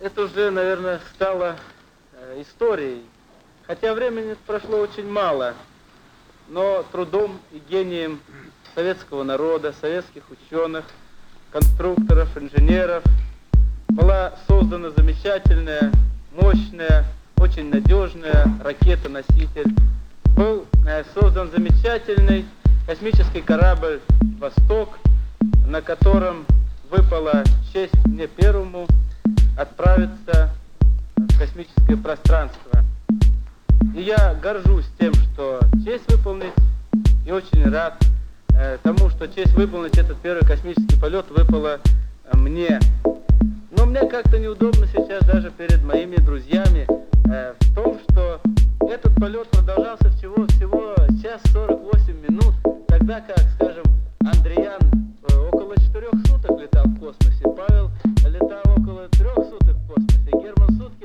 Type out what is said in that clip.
это уже, наверное, стало э, историей. Хотя времени прошло очень мало, но трудом и гением советского народа, советских ученых, конструкторов, инженеров была создана замечательная, мощная, очень надежная ракета-носитель. Был э, создан замечательный космический корабль «Восток», на котором выпала честь мне первому отправиться в космическое пространство. И я горжусь тем, что честь выполнить, и очень рад э, тому, что честь выполнить этот первый космический полет выпала мне. Но мне как-то неудобно сейчас даже перед моими друзьями э, в том, что этот полет продолжался всего-всего час 48 минут, тогда как, скажем, Андреян около четырех суток летал в космосе, Павел летал около трех суток в космосе, Герман сутки